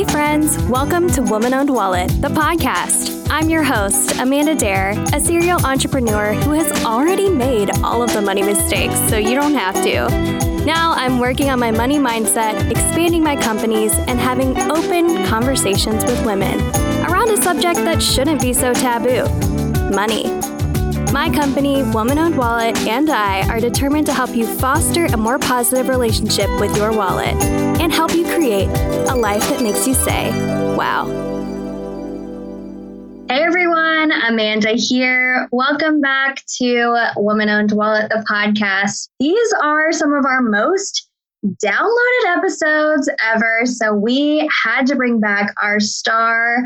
Hey, friends, welcome to Woman Owned Wallet, the podcast. I'm your host, Amanda Dare, a serial entrepreneur who has already made all of the money mistakes, so you don't have to. Now I'm working on my money mindset, expanding my companies, and having open conversations with women around a subject that shouldn't be so taboo money. My company, Woman Owned Wallet, and I are determined to help you foster a more positive relationship with your wallet and help you create a life that makes you say, wow. Hey everyone, Amanda here. Welcome back to Woman Owned Wallet, the podcast. These are some of our most downloaded episodes ever. So we had to bring back our star,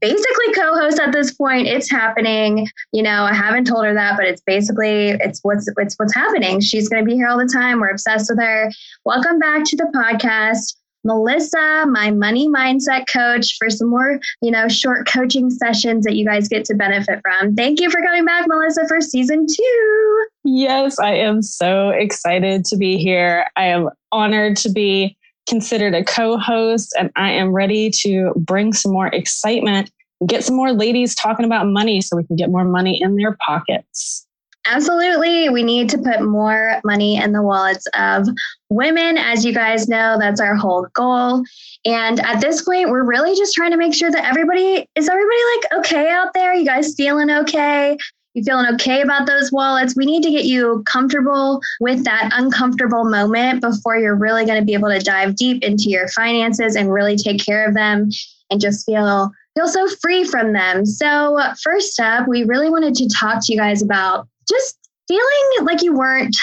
basically co-host at this point. It's happening. You know, I haven't told her that, but it's basically it's what's it's what's happening. She's going to be here all the time. We're obsessed with her. Welcome back to the podcast. Melissa, my money mindset coach, for some more, you know, short coaching sessions that you guys get to benefit from. Thank you for coming back, Melissa, for season two. Yes, I am so excited to be here. I am honored to be considered a co host, and I am ready to bring some more excitement get some more ladies talking about money so we can get more money in their pockets. Absolutely. We need to put more money in the wallets of women. As you guys know, that's our whole goal. And at this point, we're really just trying to make sure that everybody is everybody like okay out there? You guys feeling okay? You feeling okay about those wallets? We need to get you comfortable with that uncomfortable moment before you're really going to be able to dive deep into your finances and really take care of them and just feel feel so free from them. So, first up, we really wanted to talk to you guys about just feeling like you weren't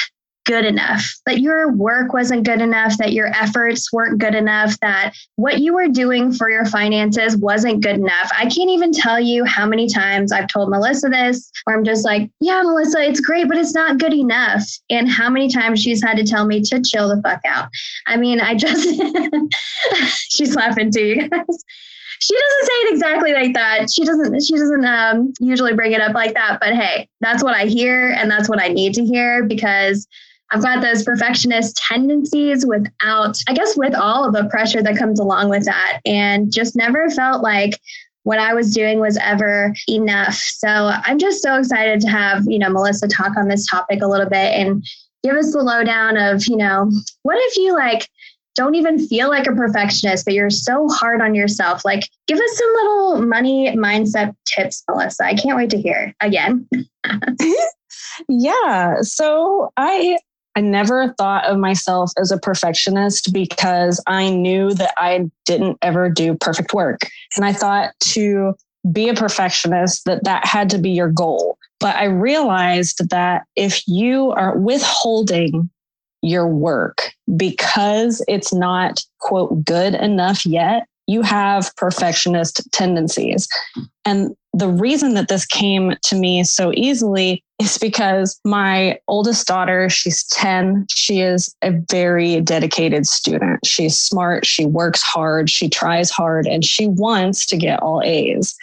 good enough, that your work wasn't good enough, that your efforts weren't good enough, that what you were doing for your finances wasn't good enough. I can't even tell you how many times I've told Melissa this, where I'm just like, yeah, Melissa, it's great, but it's not good enough. And how many times she's had to tell me to chill the fuck out. I mean, I just, she's laughing too, you guys she doesn't say it exactly like that. She doesn't. She doesn't um, usually bring it up like that. But hey, that's what I hear, and that's what I need to hear because I've got those perfectionist tendencies without, I guess, with all of the pressure that comes along with that, and just never felt like what I was doing was ever enough. So I'm just so excited to have you know Melissa talk on this topic a little bit and give us the lowdown of you know what if you like don't even feel like a perfectionist, but you're so hard on yourself. Like, give us some little money mindset tips, Melissa. I can't wait to hear again. yeah. So I I never thought of myself as a perfectionist because I knew that I didn't ever do perfect work. And I thought to be a perfectionist that that had to be your goal. But I realized that if you are withholding your work because it's not, quote, good enough yet, you have perfectionist tendencies. And the reason that this came to me so easily is because my oldest daughter, she's 10. She is a very dedicated student. She's smart. She works hard. She tries hard and she wants to get all A's.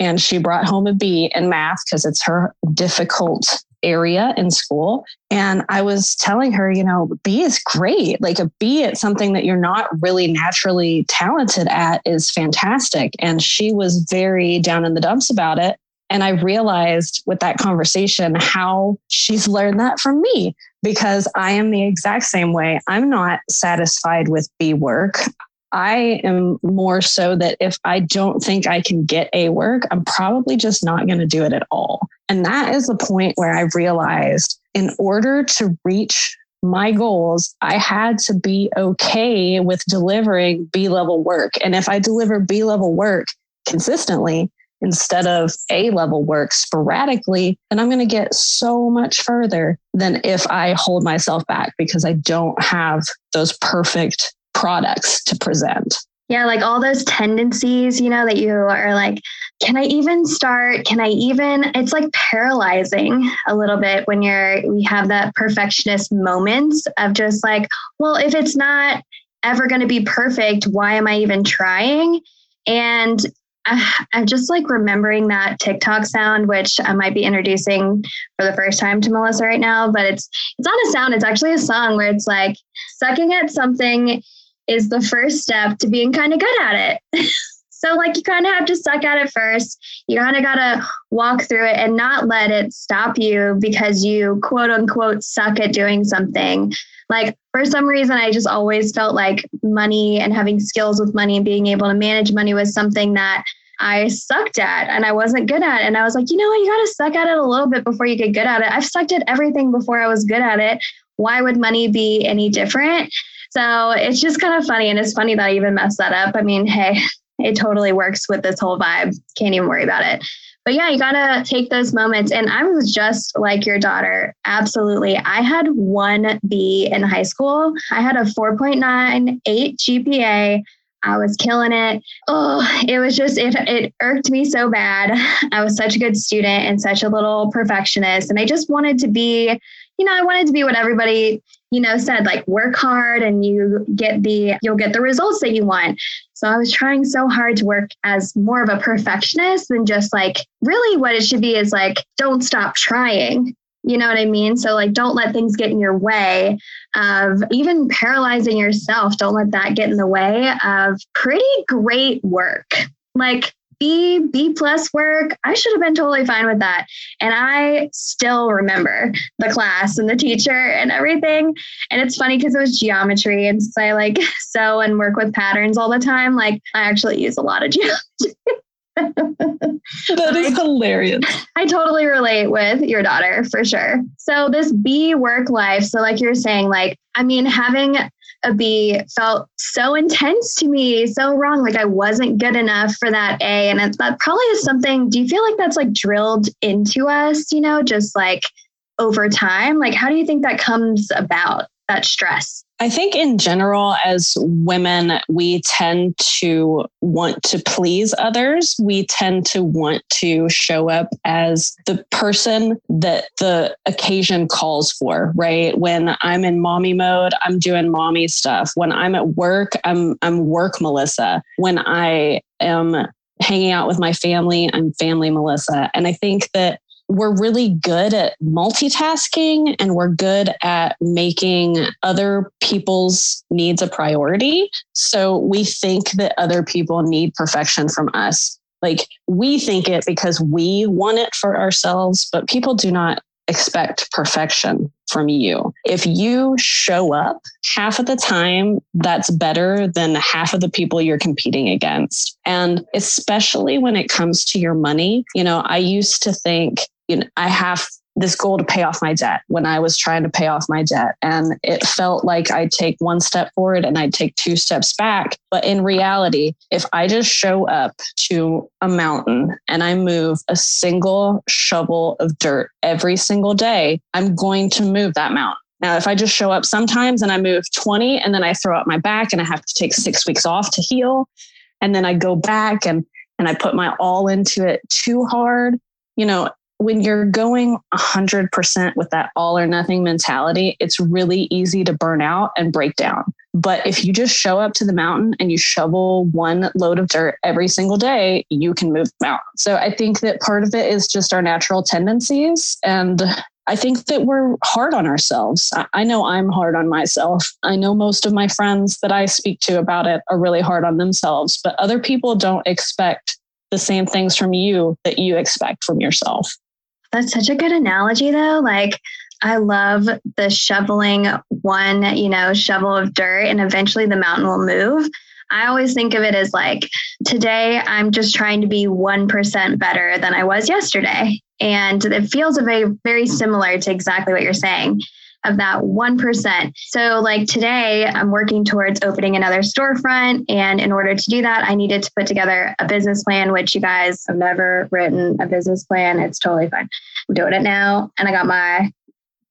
And she brought home a B in math because it's her difficult area in school. And I was telling her, you know, B is great. Like a B at something that you're not really naturally talented at is fantastic. And she was very down in the dumps about it. And I realized with that conversation how she's learned that from me because I am the exact same way. I'm not satisfied with B work. I am more so that if I don't think I can get a work, I'm probably just not going to do it at all. And that is the point where I realized in order to reach my goals, I had to be okay with delivering B level work. And if I deliver B level work consistently instead of A level work sporadically, then I'm going to get so much further than if I hold myself back because I don't have those perfect products to present. Yeah, like all those tendencies, you know, that you are like, can I even start? Can I even? It's like paralyzing a little bit when you're, we have that perfectionist moments of just like, well, if it's not ever going to be perfect, why am I even trying? And uh, I'm just like remembering that TikTok sound, which I might be introducing for the first time to Melissa right now. But it's it's not a sound; it's actually a song where it's like sucking at something is the first step to being kind of good at it. so, like, you kind of have to suck at it first. You kind of got to walk through it and not let it stop you because you quote unquote suck at doing something. Like, for some reason, I just always felt like money and having skills with money and being able to manage money was something that I sucked at and I wasn't good at. And I was like, you know what? You got to suck at it a little bit before you get good at it. I've sucked at everything before I was good at it. Why would money be any different? So it's just kind of funny. And it's funny that I even messed that up. I mean, hey, it totally works with this whole vibe. Can't even worry about it. But yeah, you got to take those moments. And I was just like your daughter. Absolutely. I had one B in high school, I had a 4.98 GPA. I was killing it. Oh, it was just, it, it irked me so bad. I was such a good student and such a little perfectionist. And I just wanted to be, you know, I wanted to be what everybody, you know, said, like work hard and you get the, you'll get the results that you want. So I was trying so hard to work as more of a perfectionist than just like, really what it should be is like, don't stop trying. You know what I mean? So, like, don't let things get in your way of even paralyzing yourself. Don't let that get in the way of pretty great work. Like, B, B plus work, I should have been totally fine with that. And I still remember the class and the teacher and everything. And it's funny because it was geometry. And since I like sew and work with patterns all the time, like I actually use a lot of geometry. that is hilarious. I totally relate with your daughter for sure. So this B work life, so like you're saying, like, I mean, having a B felt so intense to me, so wrong. Like I wasn't good enough for that A. And it, that probably is something, do you feel like that's like drilled into us, you know, just like over time? Like, how do you think that comes about, that stress? I think in general, as women, we tend to want to please others. We tend to want to show up as the person that the occasion calls for, right? When I'm in mommy mode, I'm doing mommy stuff. When I'm at work, I'm I'm work Melissa. When I am hanging out with my family, I'm family Melissa. And I think that we're really good at multitasking and we're good at making other people's needs a priority. So we think that other people need perfection from us. Like we think it because we want it for ourselves, but people do not expect perfection from you. If you show up half of the time, that's better than half of the people you're competing against. And especially when it comes to your money, you know, I used to think you know, I have this goal to pay off my debt when I was trying to pay off my debt. And it felt like I'd take one step forward and I'd take two steps back. But in reality, if I just show up to a mountain and I move a single shovel of dirt every single day, I'm going to move that mountain. Now, if I just show up sometimes and I move 20 and then I throw out my back and I have to take six weeks off to heal, and then I go back and and I put my all into it too hard, you know, when you're going 100% with that all or nothing mentality, it's really easy to burn out and break down. But if you just show up to the mountain and you shovel one load of dirt every single day, you can move the mountain. So I think that part of it is just our natural tendencies. And I think that we're hard on ourselves. I know I'm hard on myself. I know most of my friends that I speak to about it are really hard on themselves, but other people don't expect the same things from you that you expect from yourself. That's such a good analogy, though. Like, I love the shoveling one, you know, shovel of dirt and eventually the mountain will move. I always think of it as like today I'm just trying to be 1% better than I was yesterday. And it feels very, very similar to exactly what you're saying of that 1%. So, like today, I'm working towards opening another storefront. And in order to do that, I needed to put together a business plan, which you guys have never written a business plan. It's totally fine. I'm doing it now. And I got my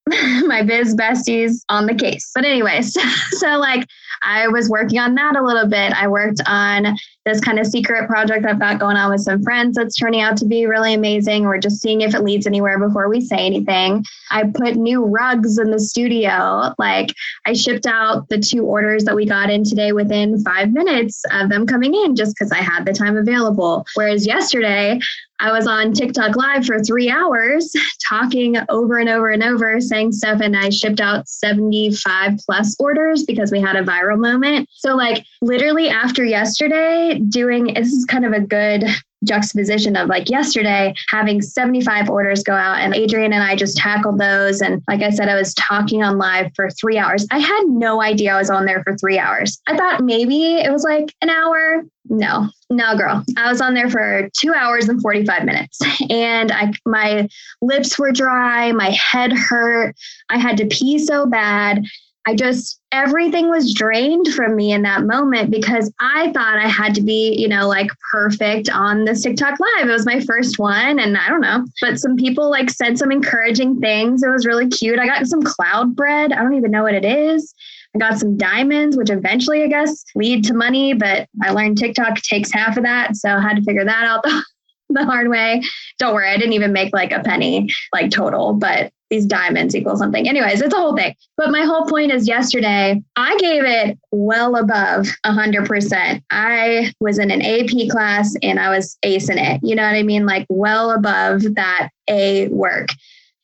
my biz besties on the case. But anyways, so like I was working on that a little bit. I worked on this kind of secret project I've got going on with some friends that's turning out to be really amazing. We're just seeing if it leads anywhere before we say anything. I put new rugs in the studio. Like I shipped out the two orders that we got in today within five minutes of them coming in just because I had the time available. Whereas yesterday, I was on TikTok live for three hours talking over and over and over, saying stuff. And I shipped out 75 plus orders because we had a viral moment. So, like, literally after yesterday, doing this is kind of a good juxtaposition of like yesterday having 75 orders go out and Adrian and I just tackled those. And like I said, I was talking on live for three hours. I had no idea I was on there for three hours. I thought maybe it was like an hour. No, no, girl. I was on there for two hours and 45 minutes. And I my lips were dry, my head hurt. I had to pee so bad. I just, everything was drained from me in that moment because I thought I had to be, you know, like perfect on this TikTok live. It was my first one. And I don't know, but some people like said some encouraging things. It was really cute. I got some cloud bread. I don't even know what it is. I got some diamonds, which eventually, I guess, lead to money, but I learned TikTok takes half of that. So I had to figure that out the, the hard way. Don't worry, I didn't even make like a penny, like total, but these diamonds equal something. Anyways, it's a whole thing. But my whole point is yesterday, I gave it well above 100%. I was in an AP class and I was acing it. You know what I mean? Like well above that A work.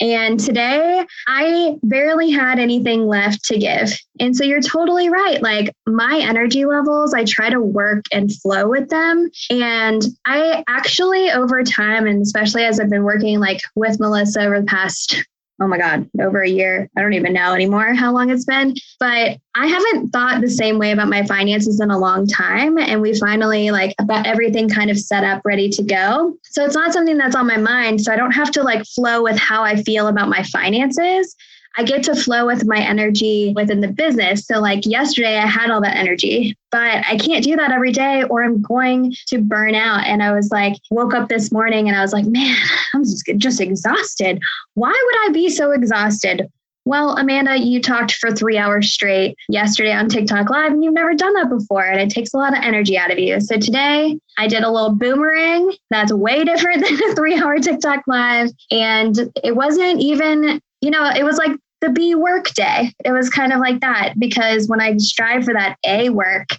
And today I barely had anything left to give. And so you're totally right. Like my energy levels, I try to work and flow with them. And I actually, over time, and especially as I've been working like with Melissa over the past oh my God, over a year. I don't even know anymore how long it's been. But I haven't thought the same way about my finances in a long time. And we finally like about everything kind of set up, ready to go. So it's not something that's on my mind. So I don't have to like flow with how I feel about my finances. I get to flow with my energy within the business. So, like yesterday, I had all that energy, but I can't do that every day or I'm going to burn out. And I was like, woke up this morning and I was like, man, I'm just, just exhausted. Why would I be so exhausted? Well, Amanda, you talked for three hours straight yesterday on TikTok Live, and you've never done that before. And it takes a lot of energy out of you. So today I did a little boomerang. That's way different than a three hour TikTok Live. And it wasn't even, you know, it was like the B work day. It was kind of like that because when I strive for that A work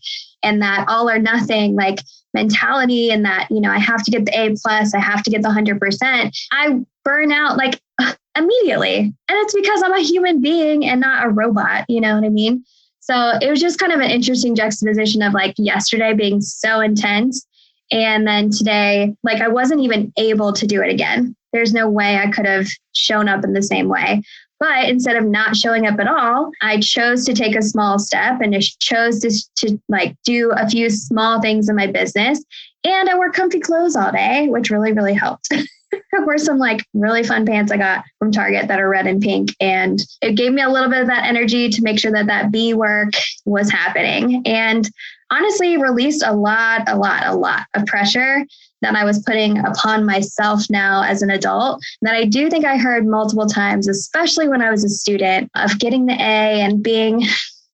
and that all or nothing like mentality and that, you know, I have to get the A plus, I have to get the 100%, I burn out like immediately. And it's because I'm a human being and not a robot, you know what I mean? So it was just kind of an interesting juxtaposition of like yesterday being so intense. And then today, like I wasn't even able to do it again. There's no way I could have shown up in the same way. But instead of not showing up at all, I chose to take a small step and just chose to, to like do a few small things in my business. And I wore comfy clothes all day, which really, really helped. I wore some like really fun pants I got from Target that are red and pink. And it gave me a little bit of that energy to make sure that that B work was happening. And honestly, released a lot, a lot, a lot of pressure that I was putting upon myself now as an adult that I do think I heard multiple times, especially when I was a student, of getting the A and being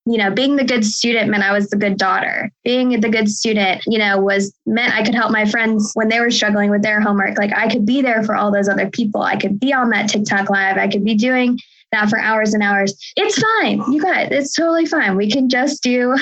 you know, being the good student meant I was the good daughter. Being the good student, you know, was meant I could help my friends when they were struggling with their homework. Like I could be there for all those other people. I could be on that TikTok live. I could be doing that for hours and hours. It's fine. You guys, it's totally fine. We can just do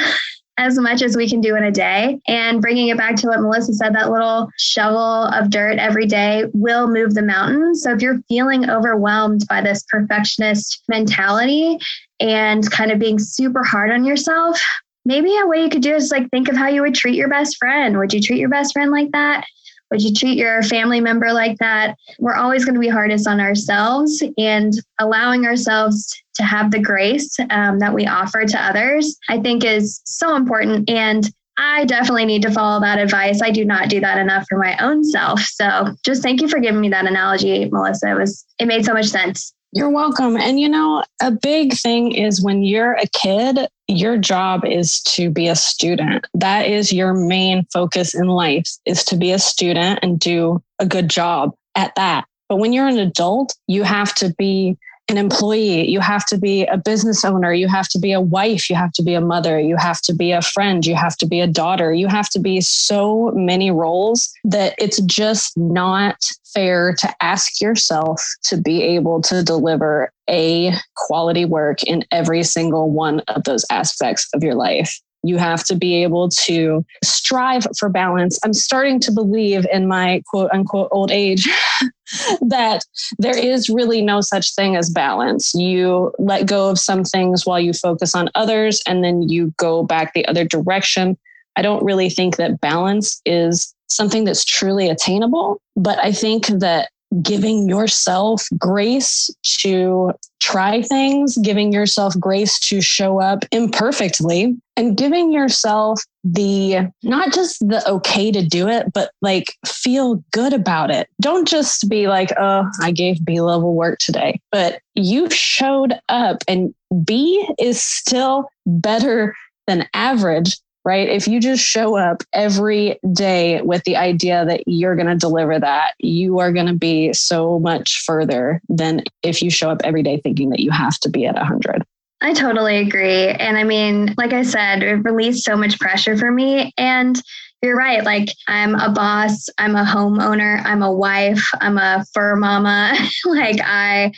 as much as we can do in a day. And bringing it back to what Melissa said, that little shovel of dirt every day will move the mountain. So if you're feeling overwhelmed by this perfectionist mentality and kind of being super hard on yourself, maybe a way you could do is like think of how you would treat your best friend. Would you treat your best friend like that? Would you treat your family member like that? We're always going to be hardest on ourselves and allowing ourselves to have the grace um, that we offer to others, I think is so important. And I definitely need to follow that advice. I do not do that enough for my own self. So just thank you for giving me that analogy, Melissa. It was it made so much sense. You're welcome. And you know, a big thing is when you're a kid, your job is to be a student. That is your main focus in life is to be a student and do a good job at that. But when you're an adult, you have to be an employee, you have to be a business owner, you have to be a wife, you have to be a mother, you have to be a friend, you have to be a daughter, you have to be so many roles that it's just not fair to ask yourself to be able to deliver a quality work in every single one of those aspects of your life. You have to be able to strive for balance. I'm starting to believe in my quote unquote old age that there is really no such thing as balance. You let go of some things while you focus on others, and then you go back the other direction. I don't really think that balance is something that's truly attainable, but I think that giving yourself grace to try things, giving yourself grace to show up imperfectly, and giving yourself the not just the okay to do it, but like feel good about it. Don't just be like, oh, I gave B level work today, but you showed up and B is still better than average right? If you just show up every day with the idea that you're going to deliver that, you are going to be so much further than if you show up every day thinking that you have to be at 100. I totally agree. And I mean, like I said, it released so much pressure for me. And you're right. Like, I'm a boss, I'm a homeowner, I'm a wife, I'm a fur mama. like, I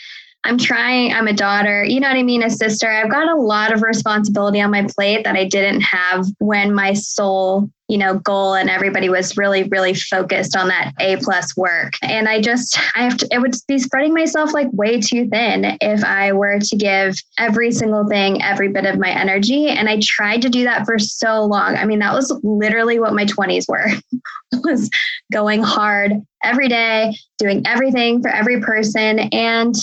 I'm trying, I'm a daughter, you know what I mean? A sister. I've got a lot of responsibility on my plate that I didn't have when my sole, you know, goal and everybody was really, really focused on that A plus work. And I just, I have to, it would be spreading myself like way too thin if I were to give every single thing, every bit of my energy. And I tried to do that for so long. I mean, that was literally what my 20s were. was going hard every day, doing everything for every person. And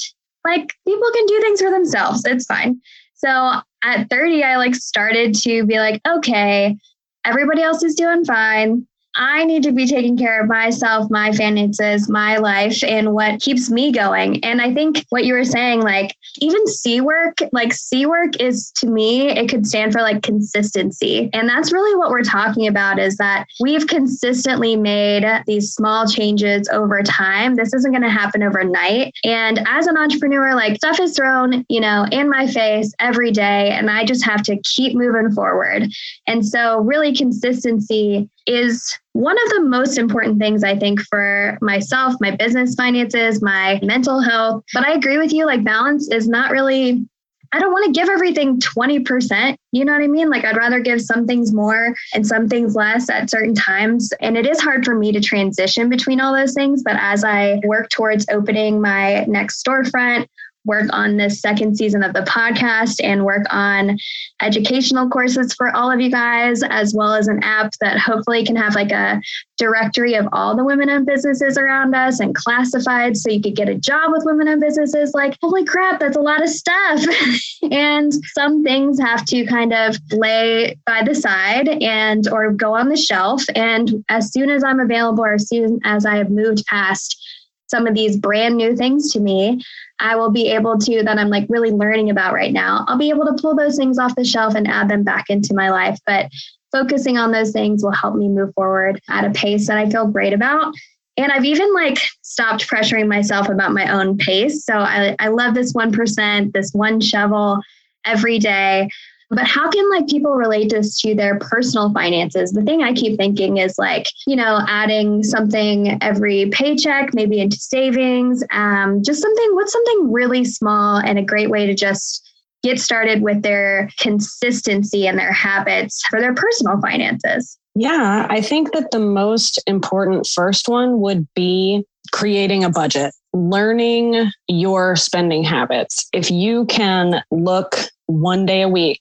like people can do things for themselves. It's fine. So at 30, I like started to be like, okay, everybody else is doing fine. I need to be taking care of myself, my finances, my life, and what keeps me going. And I think what you were saying, like even C work, like C work is to me, it could stand for like consistency. And that's really what we're talking about is that we've consistently made these small changes over time. This isn't going to happen overnight. And as an entrepreneur, like stuff is thrown, you know, in my face every day. And I just have to keep moving forward. And so, really, consistency is one of the most important things I think for myself, my business finances, my mental health. But I agree with you, like balance is not really, I don't want to give everything 20%. You know what I mean? Like I'd rather give some things more and some things less at certain times. And it is hard for me to transition between all those things. But as I work towards opening my next storefront, work on this second season of the podcast and work on educational courses for all of you guys, as well as an app that hopefully can have like a directory of all the women owned businesses around us and classified so you could get a job with women owned businesses. Like, holy crap, that's a lot of stuff. and some things have to kind of lay by the side and or go on the shelf. And as soon as I'm available or as soon as I have moved past some of these brand new things to me, I will be able to, that I'm like really learning about right now, I'll be able to pull those things off the shelf and add them back into my life. But focusing on those things will help me move forward at a pace that I feel great about. And I've even like stopped pressuring myself about my own pace. So I, I love this 1%, this one shovel every day. But how can like people relate this to their personal finances? The thing I keep thinking is like, you know, adding something every paycheck, maybe into savings, um, just something, what's something really small and a great way to just get started with their consistency and their habits for their personal finances? Yeah, I think that the most important first one would be creating a budget, learning your spending habits. If you can look one day a week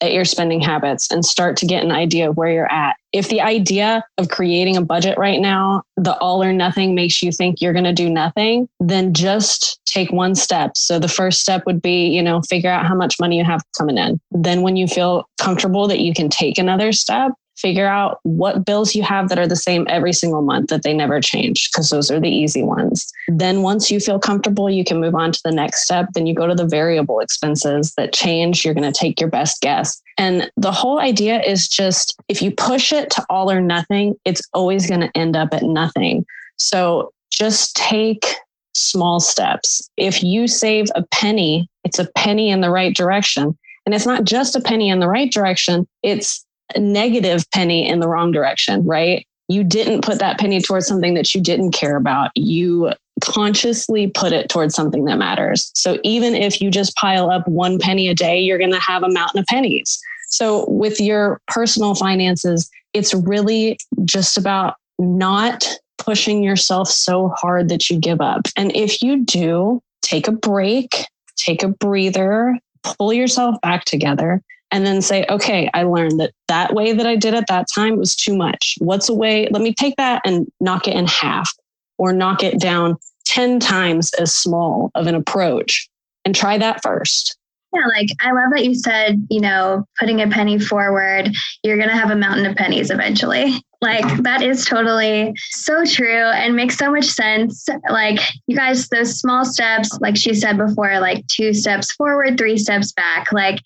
at your spending habits and start to get an idea of where you're at. If the idea of creating a budget right now, the all or nothing makes you think you're going to do nothing, then just take one step. So the first step would be, you know, figure out how much money you have coming in. Then when you feel comfortable that you can take another step, figure out what bills you have that are the same every single month that they never change because those are the easy ones. Then once you feel comfortable you can move on to the next step. Then you go to the variable expenses that change. You're going to take your best guess. And the whole idea is just if you push it to all or nothing it's always going to end up at nothing. So just take small steps. If you save a penny it's a penny in the right direction. And it's not just a penny in the right direction it's negative penny in the wrong direction, right? You didn't put that penny towards something that you didn't care about. You consciously put it towards something that matters. So even if you just pile up one penny a day, you're going to have a mountain of pennies. So, with your personal finances, it's really just about not pushing yourself so hard that you give up. And if you do, take a break, take a breather, pull yourself back together, and then say, okay, I learned that that way that I did at that time was too much. What's a way? Let me take that and knock it in half or knock it down 10 times as small of an approach and try that first. Yeah, like I love that you said, you know, putting a penny forward, you're going to have a mountain of pennies eventually. Like that is totally so true and makes so much sense. Like you guys, those small steps, like she said before, like two steps forward, three steps back. Like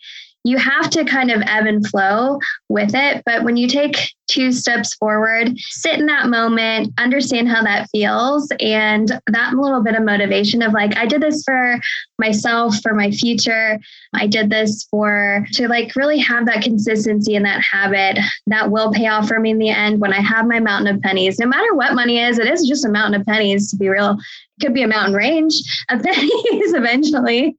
you have to kind of ebb and flow with it. But when you take two steps forward, sit in that moment, understand how that feels, and that little bit of motivation of like, I did this for myself, for my future. I did this for to like really have that consistency and that habit that will pay off for me in the end when I have my mountain of pennies. No matter what money is, it is just a mountain of pennies to be real. It could be a mountain range of pennies eventually.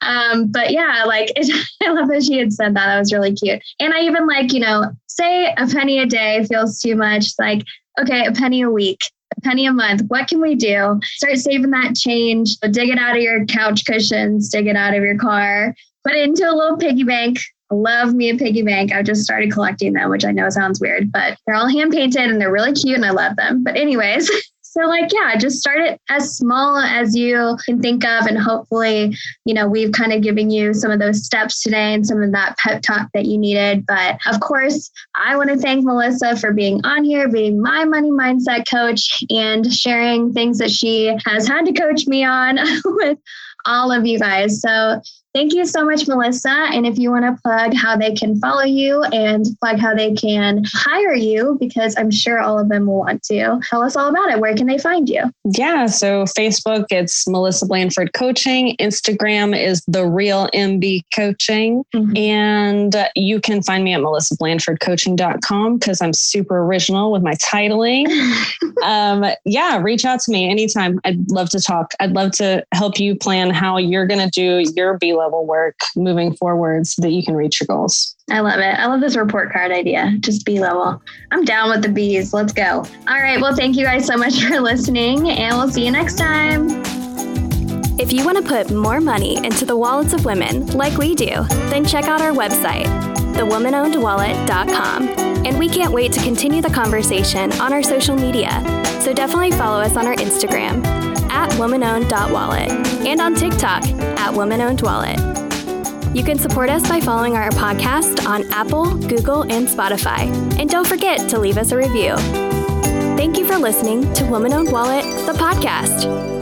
Um, but yeah, like it, I love that she had said that. That was really cute. And I even like, you know, say a penny a day feels too much. Like, okay, a penny a week, a penny a month. What can we do? Start saving that change, dig it out of your couch cushions, dig it out of your car, put it into a little piggy bank. love me a piggy bank. I've just started collecting them, which I know sounds weird, but they're all hand painted and they're really cute and I love them. But, anyways, So, like, yeah, just start it as small as you can think of. And hopefully, you know, we've kind of given you some of those steps today and some of that pep talk that you needed. But of course, I want to thank Melissa for being on here, being my money mindset coach, and sharing things that she has had to coach me on with all of you guys. So Thank you so much, Melissa. And if you want to plug how they can follow you and plug how they can hire you, because I'm sure all of them will want to, tell us all about it. Where can they find you? Yeah. So Facebook, it's Melissa Blanford Coaching. Instagram is The Real MB Coaching. Mm-hmm. And you can find me at melissablanfordcoaching.com because I'm super original with my titling. um, yeah, reach out to me anytime. I'd love to talk. I'd love to help you plan how you're going to do your B level work moving forward so that you can reach your goals. I love it. I love this report card idea. Just B level. I'm down with the B's. Let's go. All right. Well, thank you guys so much for listening, and we'll see you next time. If you want to put more money into the wallets of women like we do, then check out our website, thewomanownedwallet.com. And we can't wait to continue the conversation on our social media. So definitely follow us on our Instagram at womanowned.wallet and on TikTok at womanownedwallet. You can support us by following our podcast on Apple, Google, and Spotify. And don't forget to leave us a review. Thank you for listening to Woman Owned Wallet, the podcast.